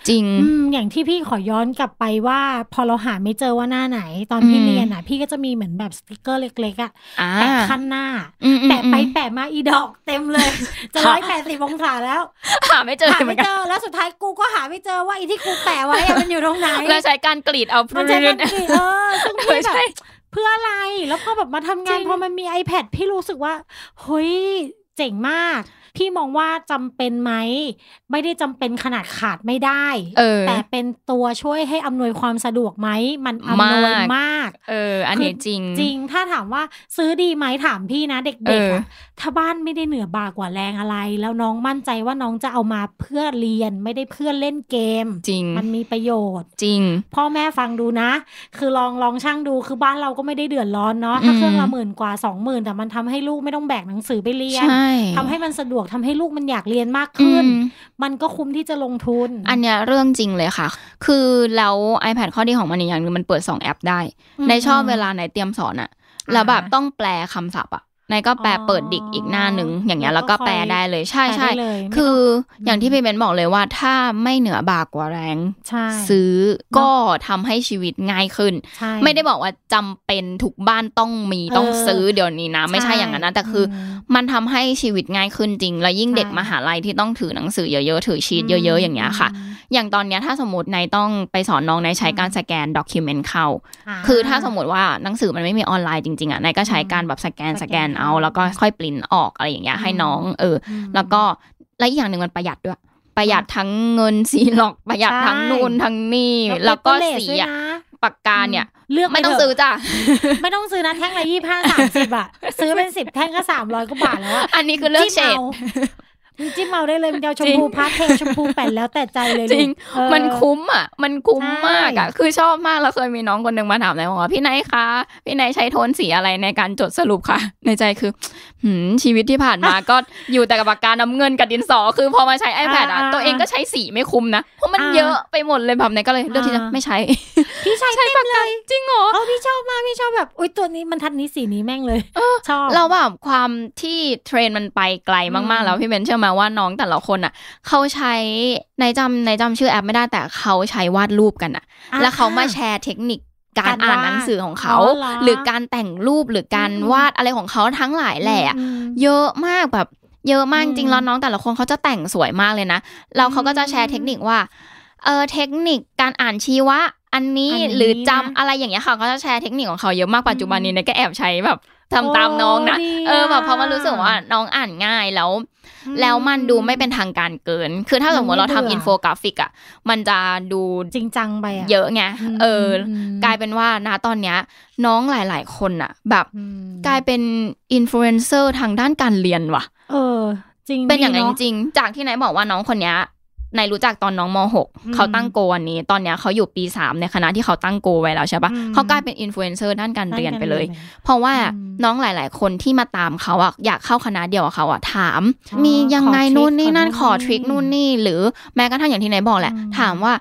จริงอืมอย่างที่พี่ขอย้อนกลับไปว่า พอเราหาไม่เจอว่าหน้าไหน ตอนพี่อืมเรียนอะ พี่ก็จะมีเหมือนแบบสติกเกอร์เล็กๆอะอ่าแปะขั้นหน้าอืมอืมแปะไปอืมแปะมาอีดอกเต็มเลยจะค่ะร้อยแปดสิบองศาแล้ว หาไม่เจอหาเหมืไม่อนกัเจนอแล้วสุดท้ายกูก็หาไม่เจอว่าอีที่กูแปะไว้อะมันอยู่ตรงไหนแล้วใช้การกรีดเอามันใช้กันกี่เออซึ่งเอพี่อแบใช่บเพื่ออะไรแล้วพอแบบมาทำงานจริงพอมันมี iPad พี่รู้สึกว่าเฮ้ยเจ๋งมาก พี่มองว่าจำเป็นไหม ไม่ได้จำเป็นขนาดขาดไม่ได้เออแต่เป็นตัวช่วยให้อำนวยความสะดวกไหม มันอำนวยมากมากเออ อันนี้จริง จริง ถ้าถามว่าซื้อดีไหมถามพี่นะเด็กเอๆออะถ้าบ้านไม่ได้เหนือบากว่าแรงอะไร แล้วน้องมั่นใจว่าน้องจะเอามาเพื่อเรียนไม่ได้เพื่อเล่นเกม จริง มันมีประโยชน์ จริง พ่อแม่ฟังดูนะ คือลองลองช่างดู คือบ้านเราก็ไม่ได้เดือดร้อนเนาะ ถ้าอืมเครื่องละหมื่นกว่าสองหมื่นแต่มันทำให้ลูกไม่ต้องแบกหนังสือไปเรียนใช่ทำให้มันสะดวกทำให้ลูกมันอยากเรียนมากอืขึ้นมมันก็คุ้มที่จะลงทุน อันเนี้ยเรื่องจริงเลยค่ะ คือแล้ว iPad ข้อดีของมันอีกอย่างหนึงมันเปิด 2 แอปได้อืมในชอบเวลาในเตรียมสอนอะแล้วแบบอ่าต้องแปลคำศัพท์อะ ในก็แปลอ๋อเปิดดิกอีกหน้าหนึ่งอย่างเงี้ยแล้แล้ววก็ก็แปลคอยได้เลยใช่แปลใช่ได้เลยไม่คือต้องอย่างที่พี่เบนบอกเลยว่าถ้าไม่เหนือบากกว่าแรงใช่ซื้อก็ทำให้ชีวิตง่ายขึ้นใช่ไม่ได้บอกว่าจำเป็นทุกบ้านต้องมีต้องเออซื้อเดี๋ยวนี้นะ ไม่ใช่อย่างนั้นนะแต่คืออมมันทำให้ชีวิตง่ายขึ้นจริง แล้วยิ่งใช่เด็กมหาลัยที่ต้องถือหนังสือเยอะๆถือชีตเยอะ ๆ อย่างเงี้ยค่ะ อย่างตอนเนี้ยถ้าสมมตินายต้องไปสอนน้องนายใช้การสแกนด็อกิเมนต์เข้าาคือถ้าสมมติว่าหนังสือมันไม่มีออนไลน์จริงๆอะนายก็ใช้การแบบสแกนสสแกแกนนเอาแล้วก็ค่อยปริ้นออกอะไรอย่างเงี้ยให้น้องเออออืมแล้วก็และอีกอย่างหนึ่งมันประหยัดด้วยประหยัดทั้งเงินสีหลอกประหยัดใช่ทั้งนูนทั้งนี่ แล้แล้ววก็ paperless สีด้วยอะนะปากกาเนี่ย เลือกไม่ต้องปเถะซื้อจ้ะไม่ต้องซื้อนะแท่งละยี่ห้าสามสิบอะซื้อเป็นสิบแท่งก็สามร้อยกว่าบาทแล้วอะอันนี้คือเลือกเฉดมึง จิ้มเอาได้เลยมึงจะเอาชมพูจริงพาสเทลชมพูแป่นแล้วแต่ใจเลยจริงลูกเออมันคุ้มอะ มันคุ้มใช่มากอะ คือชอบมากแล้วเคยมีน้องคนหนึ่งมาถามนายบอกว่าพี่นายคะพี่นายใช้โทนสีอะไรในการจดสรุปค่ะ ในใจคือหืมชีวิตที่ผ่านมาก็อยู่แต่กับปากกาน้ำเงินกับดินสอ คือพอมาใช้ iPad อะอ่าตัวเองก็ใช้สีไม่คุ้มนะเพราะมันอ่าเยอะไปหมดเลยแบบนายก็เลยเลือกที่จะอ่าไม่ใช้พี่ใช้ใช้ปากกาจริงเหรอเออพี่ชอบมากพี่ชอบแบบอุ้ยตัวนี้มันทัดนี้สีนี้แม่งเลยชอบเราแบบความที่เทรนด์มันไปไกลมากๆแล้วพี่เบนเชื่อไหมว่าน้องแต่ละคนอะ เขาใช้ไนท์จำไนท์จำชื่อแอปไม่ได้แต่เขาใช้วาดรูปกันอะอ่าแล้วเขามาแชร์เทคนิคการการอ่านวาดหนังสือของเขาอ๋อเหรอหรือการแต่งรูปหรือการอืมวาดอะไรของเขาทั้งหลายแหละอะอืมเยอะมากแบบเยอะมากอืจมริงๆแล้วน้องแต่ละคนเขาจะแต่งสวยมากเลยนะแล้วเขาก็จะแชร์เทคนิคว่าเออเทคนิคการอ่านชีวะอันนี้อันนี้หรือจำนะอะไรอย่างเงี้ยค่ะเขาจะแชร์เทคนิคของเขาเยอะมากปัจจุบันนี้เนี่ยก็แอบใช้แบบ ทำตามน้องนะโดีเออแบบเพราะอะมันรู้สึกว่าน้องอ่านง่ายแล้วอืมแล้วมันดูไม่เป็นทางการเกิน คือถ้าสมมติเรามันไม่ทำเบื่ออิอินโฟกราฟิกอะมันจะดูจริงจังไปอะเยอะไงมเอออมกลายเป็นว่านะตอนเนี้ย น้องหลาย ๆ คนอะ แบบอืมกลายเป็นอินฟลูเอนเซอร์ทางด้านการเรียนว่ะ เออ จริงเป็นอย่างนั้นดีจเะริงๆจากที่ไหนบอกว่าน้องคนเนี้ย นายรู้จักตอนน้องมอืม .6 เขาตั้ง goal วันนี้ ตอนเนี้ยเขาอยู่ปี3ในคณะที่เขาตั้ง goal ไว้แล้วใช่ปะอืมเขากลายเป็นอินฟลูเอนเซอร์ด้านการเรียนไปเลยด้านการเพราะว่าอืมน้องหลาย ๆ คนที่มาตามเขาอะอยากเข้าคณะเดียวกับเขาอะถามอ๋อมียังไงขอทริคนู่นนี่นั่นขขออนู่นทริคนี่นู่นนี่หรือแม้กระทั่งอย่างที่ไหนบอกแหละอืมถามว่า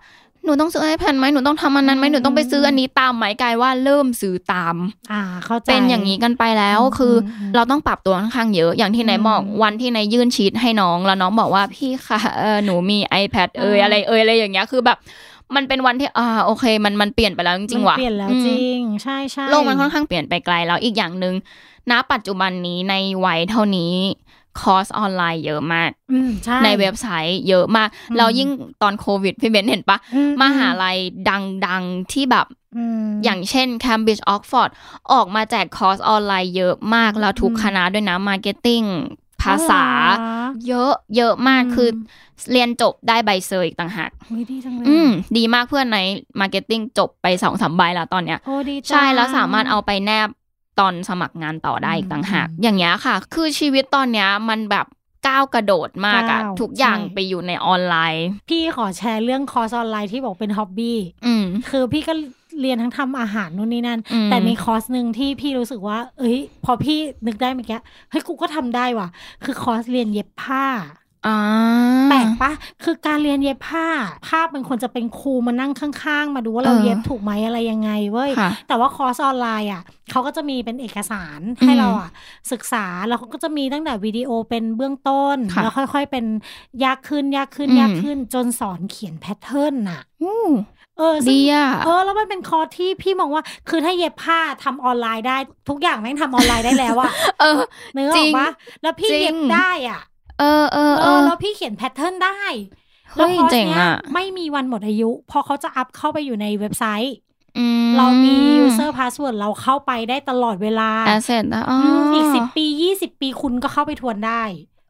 หนูต้องซื้อ iPad ไหมหนูต้องทำอันนั้นไหมอืมหนูต้องไปซื้ออันนี้ตามไหมกลายว่าเริ่มซื้อตาม อ่า เข้าใจเป็นอย่างนี้กันไปแล้วอืมคืออมเราต้องปรับตัวค่อนข้างเยอะ อย่างที่ไหนบอกอืมวันที่ไหนยื่นชีตให้น้องแล้วน้องบอกว่าพี่ค่ะเออหนูมี iPad เอยอ่าอะไรเอยอะไรอย่างเงี้ยคือแบบมันเป็นวันที่อ่าโอเค มันมันเปลี่ยนไปแล้วจริงๆมัว่ะเปลี่ยนแล้วอืมจริงใช่ใช่โลกมันค่อนข้างเปลี่ยนไปไกลแล้วอีกอย่างหนึ่งณปัจจุบันนี้ในวัยเท่านี้ คอร์สออนไลน์เยอะมากอืมใช่ในเว็บไซต์เยอะมากอืมแล้วยิ่งตอนโควิดพี่เบนเห็นปะอืมหาลัยดังๆที่แบบมอย่างเช่น Cambridge Oxford ออกมาแจกคอร์สออนไลน์เยอะมาก แล้วทุกอืมคณะด้วยนะ Marketing ภาษาอ๋อเยอะเยอะมากอืมคือเรียนจบได้ใบ cert อีกต่างหากอุ๊ยดีจังเลยอืมดีมากเพื่อนใน Marketing จบไปสองสามใบแล้วตอนเนี้ยโอ้ดีจังใช่แล้วสามารถเอาไปแนบ ตอนสมัครงานต่อได้อีกต่างหากอืมอย่างเงี้ยค่ะ คือชีวิตตอนเนี้ยมันแบบก้าวกระโดดมากอะก้าวทุกอย่างใช่ไปอยู่ในออนไลน์ พี่ขอแชร์เรื่องคอร์สออนไลน์ที่บอกเป็น hobby อืมคือพี่ก็เรียนทั้งทำอาหารนู่นนี่นั่นอืมแต่มีคอร์สหนึ่งที่พี่รู้สึกว่า เอ้ย พอพี่นึกได้เมื่อกี้เฮ้ยกูก็ทำได้ว่ะ คือคอร์สเรียนเย็บผ้าอ่า แปลกปะคือการเรียนเย็บผ้า ภาพมันควรจะเป็นครูมานั่งข้างๆ มาดูว่าเราเออเย็บถูกไหมอะไรยังไงเว้ยค่ะแต่ว่าคอร์สออนไลน์อะเขาก็จะมีเป็นเอกสารให้อืมเราอะ ศึกษาแล้วเขาก็จะมีตั้งแต่วิดีโอเป็นเบื้องต้นค่ะแล้วค่อยๆเป็นยากขึ้นยากขึ้นอืมยากขึ้นจนสอนเขียน pattern น่ะอู้เออซึ่งดีอะเออ แล้วมันเป็นคอร์สที่พี่มองว่า คือถ้าเย็บผ้าทำออนไลน์ได้ ทุกอย่างแม่งทำออนไลน์ได้แล้วอะเออเนื้ออจริอกงปะแล้วพี่จริงเย็บได้อะ เออเออเอเอออแล้วพี่เขียน pattern ได้เฮ้ยแล้วคอร์สเจ๋งเนี้ยอะไม่มีวันหมดอายุเพอเขาจะอัพเข้าไปอยู่ในเว็บไซต์อืเรามี user password เราเข้าไปได้ตลอดเวลาแอสเซทนะอ๋ออืมออีกสิบปียี่สิบปีคุณก็เข้าไปทวนได้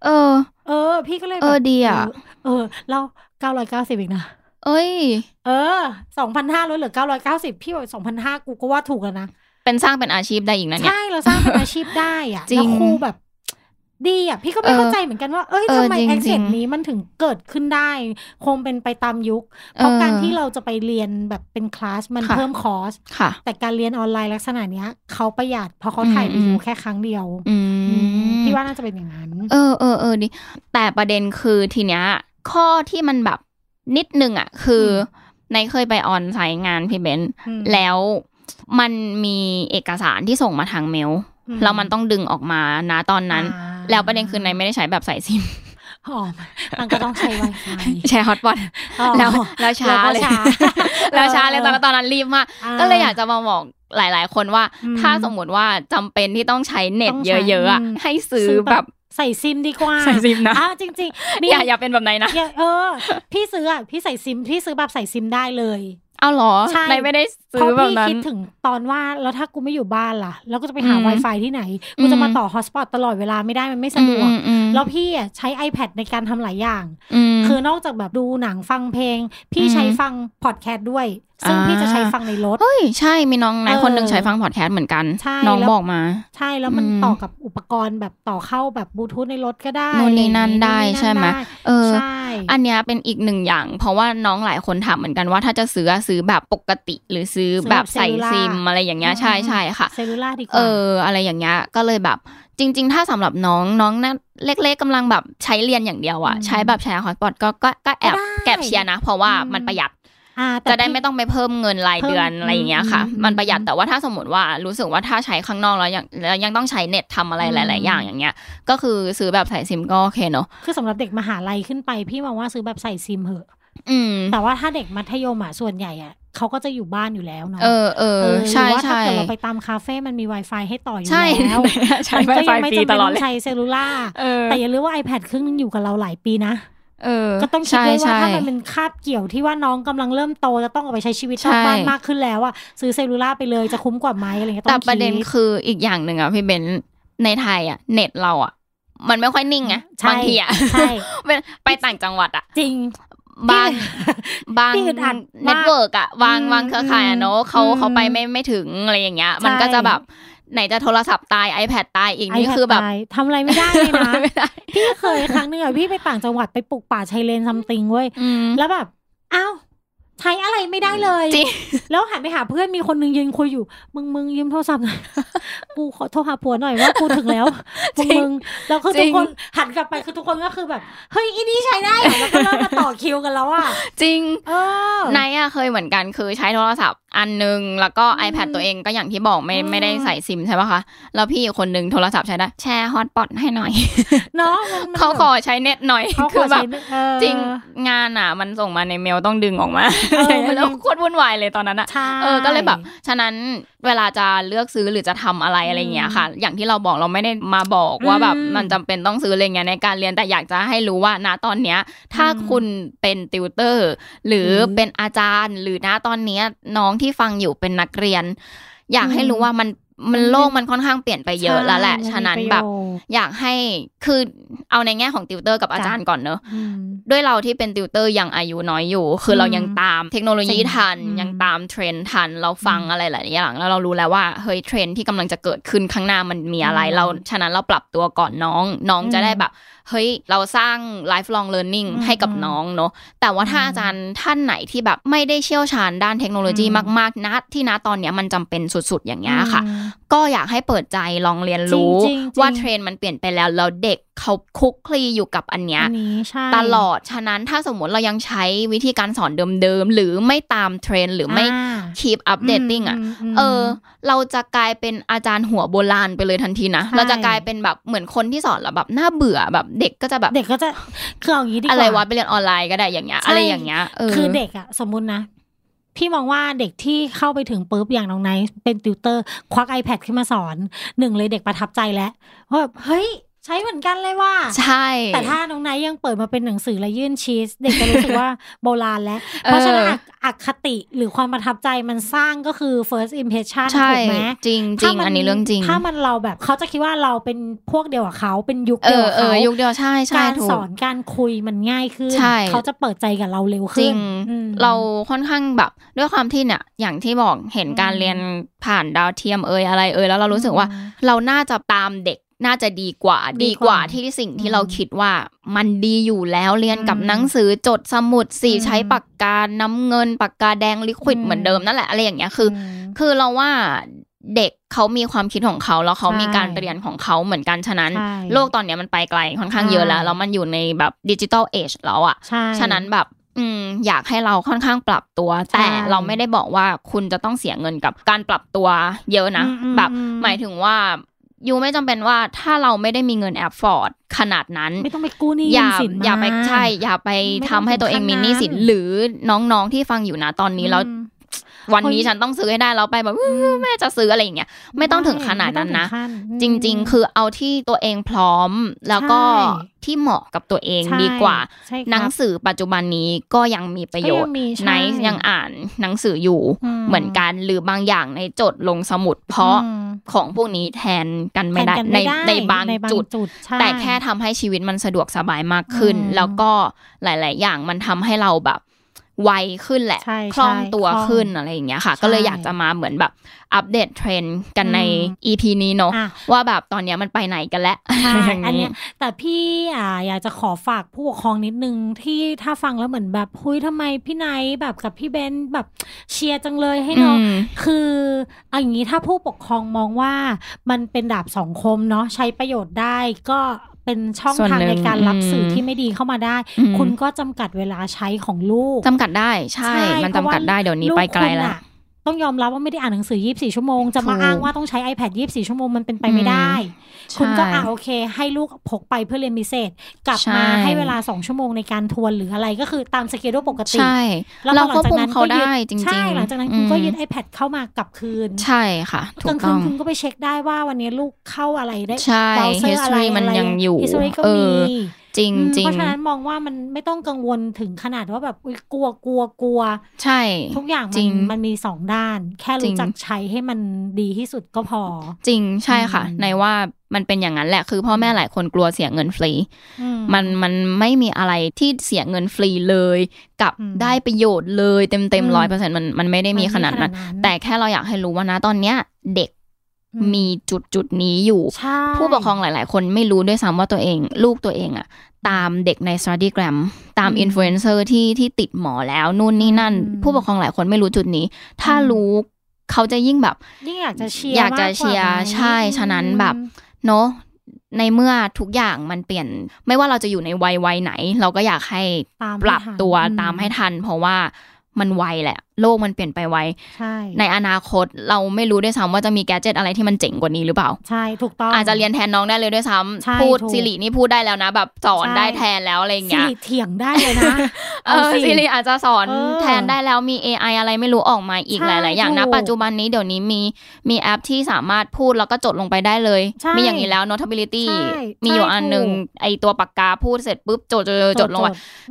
เออ เออ พี่ก็เลยแบบเออดีอะเเออ เราเก้าร้อยเก้าสิบอีกนะ เอ้ย เออสองพันห้าลดเหลือเก้าร้อยเก้าสิบพี่บอกสองพันห้ากูก็ว่าถูกแล้วนะ เป็นสร้างเป็นอาชีพได้อีกนะเนี่ย ใช่ เราสร้างเป็นอาชีพได้อะจริงแล้วครูแบบ ดีอะพี่ก็ไม่เออเข้าใจเหมือนกันว่า เอ้ยเออทำไมจริง action จริงนี้มันถึงเกิดขึ้นได้ คงเป็นไปตามยุค เพราะเออการที่เราจะไปเรียนแบบเป็นคลาสมันค่ะเพิ่มคอร์สค่ะแต่การเรียนออนไลน์ลักษณะเนี้ยเขาประหยัดเพราะเขาถ่ายอืมวิดีโออืมแค่ครั้งเดียวอืมพี่ว่าน่าจะเป็นอย่างนั้น เออเออเออดิแต่ประเด็นคือทีเนี้ยข้อที่มันแบบนิดนึงอะ คืออในเคยไป on-site งานพี่เบนซ์อืมแล้วมันมีเอกสารที่ส่งมาทางเมลอืมแล้วมันต้องดึงออกมานะตอนนั้นอ่า แล้วประเด็นคือในไม่ได้ใช้แบบใส่ซิมอ๋อมันก็ต้องใช้ Wi-Fi ใช้ฮอต p อ t อ๋อแล้วแล้วช้าเลยแล้วก็ช้าแล้วช้าเลยตอนนั้นตอนนั้นรีบมากอ่าก็เลยอยากจะมาบอกหลาย ๆ คนว่าอืมถ้าสมมติว่าจำเป็นที่ต้องใช้เน็ตต้องเยใช้อะๆอะอืมให้ซื้อซื้อแบบใส่ซิมดีกว่าใส่ซิมนะอ่าจริงๆมีอย่าอย่าเป็นแบบไหนนะอย่าเออ พี่ซื้ออะพี่ใส่ซิมพี่ซื้อแบบใส่ซิมได้เลย เอาเหรอใช่ในไม่ได้เพซื้อราะแบบพี่นั้นคิดถึงตอนว่าแล้วถ้ากูไม่อยู่บ้านล่ะ แล้วก็จะไปหาอืม Wi-Fi ที่ไหน กูจะมาอืมต่อ hotspot ตลอดเวลาไม่ได้มันไม่สะดวกอืมอืมอืมแล้วพี่อะใช้ iPad ในการทำหลายอย่างมคือนอกจากแบบดูหนังฟังเพลง พี่อืมใช้ฟังพอดแคสต์ด้วย ซึ่งอ่าพี่จะใช้ฟังในรถ เฮ้ย ใช่มีน้องนายเออคนหนึ่งใช้ฟังพอดแคสต์เหมือนกันใช่น้องแล้วบอกมา ใช่แล้วมันอืมต่อกับอุปกรณ์แบบต่อเข้าแบบบลูทูธในรถก็ได้นู่นนี่นั่นอะรได้อย่างงี้ใช่ไหมนู่นนี่นั่นเออใช่อันเนี้ยเป็นอีกหนึ่งอย่าง เพราะว่าน้องหลายคนถามเหมือนกันว่าถ้าจะซื้ออะซื้อแบบปกติ หรือซื้อแบบใส่ซิมอะไรอย่างเงี้ยใช่ใช่ค่ะ cellular ดีกว่าเอออะไรอย่างเงี้ยก็เลยแบบจริง ๆ ถ้าสำหรับน้องน้องน่าเล็ก ๆกำลังแบบใช้เรียนอย่างเดียวอะอืมใช้แบบแชร์ hotspot ก็ก็ก็แอบก็ได้แอบเชียร์นะ เพราะว่าอืมมันประหยัดอ่าแต่จะได้พี่ไม่ต้องไปเพิ่มเงินรายเดือนเพิ่มอะไรอย่างเงี้ยค่ะอืมมันประหยัดอืมแต่ว่าถ้าสมมติว่ารู้สึกว่าถ้าใช้ข้างนอกแล้วยังแล้วยังต้องใช้เน็ตทำอะไรอืมหลาย ๆ อย่างอย่างเงี้ย ก็คือซื้อแบบใส่ซิมก็โอเคเนอะคือสำหรับเด็กมหาลัยขึ้นไปพี่มองว่าซื้อแบบใส่ซิมเหอะ อืม แต่ว่าถ้าเด็กมัธยมอะส่วนใหญ่อะเขาก็จะอยู่บ้านอยู่แล้วเนาะเออเออเออใช่หรือว่าถ้าใช่เกิดเราไปตามคาเฟ่มันมี Wi-Fi ให้ต่ออยู่ใช่แล้วใช้มันไฟก็ยังไม่ฟรีจำตเป็นลอต้ดอเลงยใช้ cellular เออแต่อย่าลืมว่า iPad เครื่องนึงอยู่กับเราหลายปีนะเออก็ต้องคิดใช่ด้วยว่าใช่ถ้ามันเป็นคาบเกี่ยวที่ว่าน้องกำลังเริ่มโตจะต้องออกไปใช้ชีวิตนอกใช่บ้านมากขึ้นแล้วอะซื้อ cellular ไปเลยจะคุ้มกว่าไหมอะไรเงี้ยแต่ต้องประเด็นคิดคืออีกอย่างหนึ่งอะพี่เบนในไทยอะเน็ตเราอะมันไม่ค่อยนิ่งไงใช่บางทีอะใช่เป็นไปต่างจังหวัดอะจริง บางบางพี่อึดอัด network อะวางอืมวางเครือข่ายอะเนอะเขาอืมเขาไปไม่ไม่ถึงอะไรอย่างเงี้ย มันใช่ก็จะแบบไหนจะโทรศัพท์ตาย iPad ตายอีกนี่ iPad คือแบบตายทำอะไรไม่ได้เลยนะไม่ได้พี่เคยครั้งหนึ่งอะพี่ไปต่างจังหวัดไปปลูกป่าชายเลน something เว้ยอืมแล้วแบบอ้าว ใช้อะไรไม่ได้เลยจริงแล้วหันไปหาเพื่อนมีคนนึงยืนคุยอยู่ มึงมึงยืมโทรศัพท์หน่อย กูขอโทรหาผัวหน่อยว่ากูถึงแล้วมึงจริงมึงแล้วคือจริทุกงคนหันกลับไปคือทุกคนก็คือแบบ เฮ้ยอีนี่ใช้ได้เหรอแล้วก็เริ่มมาต่อคิวกันแล้วอะ จริงเออไนท์อะเคยเหมือนกันคือใช้โทรศัพท์อันหนึง แล้วก็อืม iPad ตัวเองก็อย่างที่บอกไม่อืมไม่ได้ใส่ซิมใช่ปะคะ แล้วพี่อีกคนนึงโทรศัพท์ใช้ได้แชร์ฮอตปอตให้หน่อยเนาะมันมันเขาขอใช้เน็ตหน่อยเขาขคืออแบบใช้เออจริงงานอะ มันส่งมาในเมลต้องดึงออกมาเออมันแล้วโคตรวุ่นวายเลยตอนนั้นอะใช่เออก็เลยแบบฉะนั้นเวลาจะเลือกซื้อหรือจะทำอะไรอะไรเงี้ยค่ะ อย่างที่เราบอกเราไม่ได้มาบอกว่าแบบอืมมันจำเป็นต้องซื้ออะไรเงี้ยในการเรียนแต่อยากจะให้รู้ว่าณตอนเนี้ย ถ้าอืมคุณเป็นติวเตอร์หรือหรือเป็นอาจารย์ หรือณตอนเนี้ยน้องที่ฟังอยู่เป็นนักเรียน อยากให้อืมรู้ว่ามัน มันโลกมันค่อนข้างเปลี่ยนไปเยอะแล้วแหละใช่ฉะนั้นมัมีแบบประโยชน์อยากให้คือเอาในแง่ของติวเตอร์กับอาจารย์ก่อนเนอะอืมด้วยเราที่เป็นติวเตอร์ยังอายุน้อยอยู่ คือเรายังตามเทคโนโลยีจริงทันอืมยังตามเทรนด์ทัน เราฟังอะไรหลายอย่างแล้วเรารู้แล้วว่าเฮ้ยเทรนด์ที่กำลังจะเกิดขึ้นข้างหน้ามันมีอะไรอืมเราฉะนั้นเราปรับตัวก่อนน้อง น้องอืมจะได้แบบเฮ้ยเราสร้าง lifelong learning อืมให้กับอืมน้องเนอะแต่ว่าถ้าอืมอาจารย์ท่านไหนที่แบบไม่ได้เชี่ยวชาญด้านเทคโนโลยีอืมมากๆนะที่นะตอนเนี้ยมันจำเป็นสุดๆอย่างเงี้ยค่ะอืมก็อยากให้เปิดใจลองเรียนรู้จริงๆจริงว่าเทรนด์มันเปลี่ยนไปแล้วแล้วเด็กเขาคลุกคลีอยู่กับอันเนี้ยอันนี้ใช่ตลอดฉะนั้นถ้าสมมติเรายังใช้วิธีการสอนเดิมๆหรือไม่ตามเทรนด์หรือไม่อ่า keep updating อะมมเออ เราจะกลายเป็นอาจารย์หัวโบราณไปเลยทันทีนะใช่เราจะกลายเป็นแบบเหมือนคนที่สอนแล้วแบบน่าเบื่อแบบเด็กก็จะแบบเด็กก็จะคือเอาอย่างนี้ดีกว่าอะไรวะไปเรียนออนไลน์ก็ได้อย่างเงี้ยใช่อะไรอย่างเงี้ยเออคือเด็กอะสมมุตินะ พี่มองว่าเด็กที่เข้าไปถึงปุ๊บอย่างน้องไนท์เป็นติวเตอร์ ควัก iPad ขึ้นมาสอนหนึ่งเลยเด็กประทับใจแล้วว่าเฮ้ย ใช้เหมือนกันเลยว่า ใช่ แต่ถ้าน้องไนท์ยังเปิดมาเป็นหนังสือและยื่นชีส เด็กจะรู้สึกว่าโบราณแล้ว เพราะฉะนั้นอะอคติหรือความประทับใจมันสร้างก็คือ first impression ใช่ถูกไหมจริงจริถ้างมัอันนี้เรื่องจริง ถ้ามันเราแบบเขาจะคิดว่าเราเป็นพวกเดียวกับเขาเป็นยุคเอเดียวอกับเอเขาอยุคเดียวใช่ใช่การถูกสอนการคุยมันง่ายขึ้นใช่เขาจะเปิดใจกับเราเร็วจขึ้รินงอืมเราค่อนข้างแบบด้วยความที่เนี่ยอย่างที่บอกเห็นการอืมเรียนผ่านดาวเทียมเอ่ยอะไรเอ่ยแล้วเรารู้สึกว่าอืมเราน่าจะตามเด็ก น่าจะดีกว่า ดีดีกกว่าว่าที่สิ่งที่อืมเราคิดว่ามันดีอยู่แล้วเรียนกับอืมหนังสือจดสมุดสีอืมใช้ปากกาน้ำเงินปากกาแดงลิควิดอืมเหมือนเดิมนั่นแหละอะไรอย่างเงี้ยคืออมคือเราว่าเด็กเขามีความคิดของเขาแล้วเขาใช่มีการเรียนของเขาเหมือนกันฉะนั้นใช่โลกตอนเนี้ยมันไปไกลค่อนข้างเยอะแล้วใช่แล้วมันอยู่ในแบบดิจิตอลเอจแล้วอะใช่ฉะนั้นแบบอืมอยากให้เราค่อนข้างปรับตัวใช่แต่เราไม่ได้บอกว่าคุณจะต้องเสียเงินกับการปรับตัวเยอะนะอืมอืมแบบอืมหมายถึงว่า ยูไม่จำเป็นว่าถ้าเราไม่ได้มีเงินแอปฟอร์ดขนาดนั้น ไม่ต้องไปกู้หนี้อย่ายืมสินอย่าไปมใช่ อย่าไปไม่ทำต้องให้ตัวเองถึงขั้นมีหนี้สินนั้นหรือน้องๆที่ฟังอยู่นะตอนนี้แล้วอืม วันนี้เฮ้ยฉันต้องซื้อให้ได้แล้วไปแบบอื้อแม่จะซื้ออะไรอย่างเงี้ยไม่ต้องถึงขนาดนั้นนะไม่ต้องถึงขั้จริง ๆ คือเอาที่ตัวเองพร้อมแล้วก็ใช่ที่เหมาะกับตัวเองใช่ดีกว่าใช่ครับหนังสือปัจจุบันนี้ก็ยังมีประโยชก็ยัน์งมีใช่นายยังอ่านหนังสืออยู่อืมเหมือนกันหรือบางอย่างในจดลงสมุด เพราะอืมของพวกนี้แทนกันไม่ได้แทนกันในไม่ได้ในบางจุดใช่แต่แค่ทำให้ชีวิตมันสะดวกสบายมากขึ้นอืมแล้วก็หลาย ๆ อย่างมันทำให้เราแบบ ไวขึ้นแหละใช่คล่องใช่ตัวคล่องขึ้นอะไรอย่างเงี้ยค่ะใช่ก็เลยอยากจะมาเหมือนแบบอัปเดตเทรนด์กันในอืม EP นี้เนาะอะว่าแบบตอนเนี้ยมันไปไหนกันแล้วใช่อย่างอันนี้เนี้ยแต่พี่อ่าอยากจะขอฝากผู้ปกครองนิดนึงที่ถ้าฟังแล้วเหมือนแบบหุยทำไมพี่ไนท์แบบกับพี่เบนซ์แบบเชียร์จังเลยให้น้องอืมคือเอาอย่างนี้ถ้าผู้ปกครองมองว่ามันเป็นดาบสองคมเนาะใช้ประโยชน์ได้ก็ เป็นช่องส่วนทางหนึ่งในการรับอืมสื่อที่ไม่ดีเข้ามาได้อืมคุณก็จำกัดเวลาใช้ของลูกจำกัดได้ใช่ มันจำกัดได้เดี๋ยวนี้ไปไกลแล้วลูคุณอะ ต้องยอมรับว่าไม่ได้อ่านหนังสือ 24 ชั่วโมง จะมาถูกอ้างว่าต้องใช้ iPad 24 ชั่วโมงมันเป็นไปไม่ได้ใช่คุณก็อะโอเค ให้ลูกพกไปเพื่อเรียนพิเศษ กลับมาใช่ให้เวลา 2 ชั่วโมงในการทวนหรืออะไรก็คือตาม schedule ปกติ ใช่ แล้วเราพอหก็ลังจากนั้นคุมเขาก็ยึได้จริงๆใช่หลังจากนั้นคุณก็อืมยึด iPad เข้ามากลับคืน ใช่ค่ะถูกลากงคืต้นองคุณก็ไปเช็คได้ว่าวันนี้ลูกเข้าอะไรได้ใช่เบราว์เซอร์อะไร history มันยังอยู่ history ก็มีเออ จริงอืมจริงเพราะฉะนั้นมองว่ามันไม่ต้องกังวลถึงขนาดว่าแบบอุ๊ยกลัวกลัวกลัว ใช่ ทุกอย่างจมัรินงมันมีสองด้าน แค่จริรู้งจักใช้ให้มันดีที่สุดก็พอ จริงใช่ค่ะอืมในว่ามันเป็นอย่างนั้นแหละ คือพ่อแม่หลายคนกลัวเสียเงินฟรีอืมันมันไม่มีอะไรที่เสียเงินฟรีเลย กับอืมได้ประโยชน์เลยเต็มอืเต็มมร้อยเปอร์เซ็นต์มันมันไม่ได้มีขนาดนั้น แต่แค่เราอยากให้รู้ว่านะตอนเนี้ย เด็กอื มีจุดจุดนี้อยู่ใช่ผู้ปกครองหลาย ๆ คนไม่รู้ด้วยซ้ำว่าตัวเอง ลูกตัวเองอะตามเด็กใน study gram ตามอืมอินฟลูเอนเซอร์ที่ที่ติดหมอแล้วนู่นนี่นั่นอืมผู้ปกครองหลายคนไม่รู้จุดนี้ ถ้าอืมรู้เขาจะยิ่งแบบยิ่งอยากจะเชียร์อยากจะมเชียร์ไหมใช่ฉะนั้นแบบอืมเนาะในเมื่อทุกอย่างมันเปลี่ยน ไม่ว่าเราจะอยู่ในวัยวัยไหน เราก็อยากให้ตามให้ปรับทันตัวอืมตามให้ทัน เพราะว่ามันไวแหละโลกมันเปลี่ยนไปไวใช่ในอนาคตเราไม่รู้ด้วยซ้ำว่าจะมี gadget อะไรที่มันเจ๋งกว่านี้หรือเปล่า ใช่ถูกต้องอาจจะเรียนแทนน้องได้เลยด้วยซ้ำใช่พูดถูก Siri นี่พูดได้แล้วนะ แบบสอนใช่ได้แทนแล้วอะไรอย่างเงี้ย Siri เถียงได้เลยนะเออสิสิริอาจจะสอนเออแทนได้แล้วมี AI อะไรไม่รู้ออกมาอีกใช่หลาย ๆ อย่างนะถูกปัจจุบันนี้เดี๋ยวนี้มีมีแอปที่สามารถพูดแล้วก็จดลงไปได้เลยใช่มีอย่างนี้แล้ว notability ใช่มีอยู่ใช่อันหนึ่งถูกไอตัวปากกาพูดเสร็จปุ๊บจดจดจดจดลงไป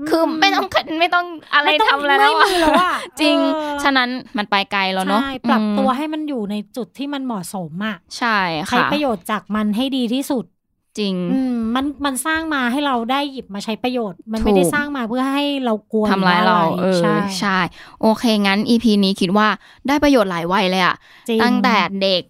คือไม่ต้องไม่ต้องอะไรไม่ต้ทำแล้วไม่อะมีแล้วอะจริงเฉะนั้นมันไปไกลแล้วเนาะใช่ปรับตัวอืมให้มันอยู่ในจุดที่มันเหมาะสมอะใช่ใช้ค่ะประโยชน์จากมันให้ดีที่สุดจริงอืมมันมันสร้างมาให้เราได้หยิบมาใช้ประโยชน์ มันไม่ได้ถูกสร้างมาเพื่อให้เรากลัวทำร้ายเราหเอรืออว่าะไรใช่ โอเค งั้น EP นี้คิดว่าได้ประโยชน์หลายวัยเลยอะจริงตั้งแต่เด็ก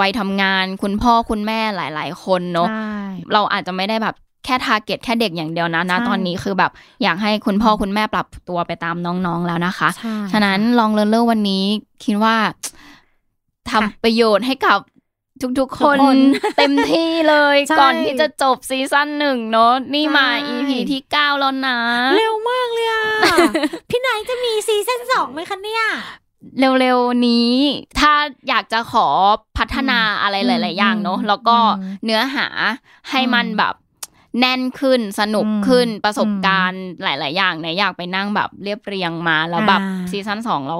วัยทำงาน คุณพ่อคุณแม่หลาย ๆ คนเนาะใช่เราอาจจะไม่ได้แบบ แค่ทาร์เก็ตแค่เด็กอย่างเดียวนะนะใช่ตอนนี้คือแบบอยากให้คุณพ่อคุณแม่ปรับตัวไปตามน้องๆแล้วนะคะใช่ฉะนั้นลองเรียนรู้วันนี้คิดว่าทำค่ะประโยชน์ให้กับทุกๆคนทุกคนเต็มที่เลยใช่ก่อนที่จะจบซีซั่นหนึ่งเนาะนี่มาใช่ EP ที่เก้าแล้วนะ เร็วมากเลยอะ พี่ไหนจะมีซีซั่นสองไหมคะเนี่ย เร็วๆนี้ถ้าอยากจะขอพัฒนาอะไรหลาย ๆ อย่างเนาะอืมแล้วก็อืมเนื้อหาให้มันอืมแบบ แน่นขึ้นสนุกอืมขึ้นประสบอืมการณ์หลาย ๆ อย่างเนี่ยอยากไปนั่งแบบเรียบเรียงมาแล้วแบบอ่าซีซั่นสองเรา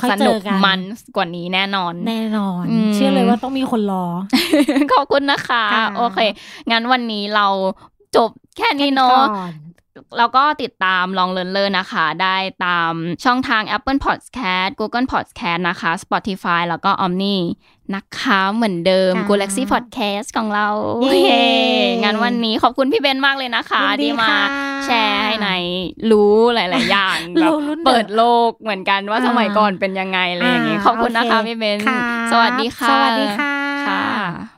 ค่อยสเจนุอกกันมันกว่านี้แน่นอน แน่นอนอืมเชื่อเลยว่าต้องมีคนรอ ขอบคุณนะคะค่ะโอเค งั้นวันนี้เราจบแค่นี้เนาะก่อน แล้วก็ติดตามลองเลินเลอร์นะคะ ได้ตามช่องทาง Apple Podcast Google Podcast นะคะ Spotify แล้วก็ Omni นะคะเหมือนเดิมค่ะ Galaxy Podcast ของเราเย้เย้งั้นวันนี้ขอบคุณพี่เบนมากเลยนะคะยินดีที่มาค่ะแชร์ให้ในรู้หลาย ๆ อย่างแบบรู้รุ่นเปิดโลกเหมือนกันว่าอ่าสมัยก่อนเป็นยังไงอะไรอย่างงี้อ่าขอบคุณนะคะโอเคพี่เบนครับสวัสดีค่ะสวัสดีค่ะค่ะ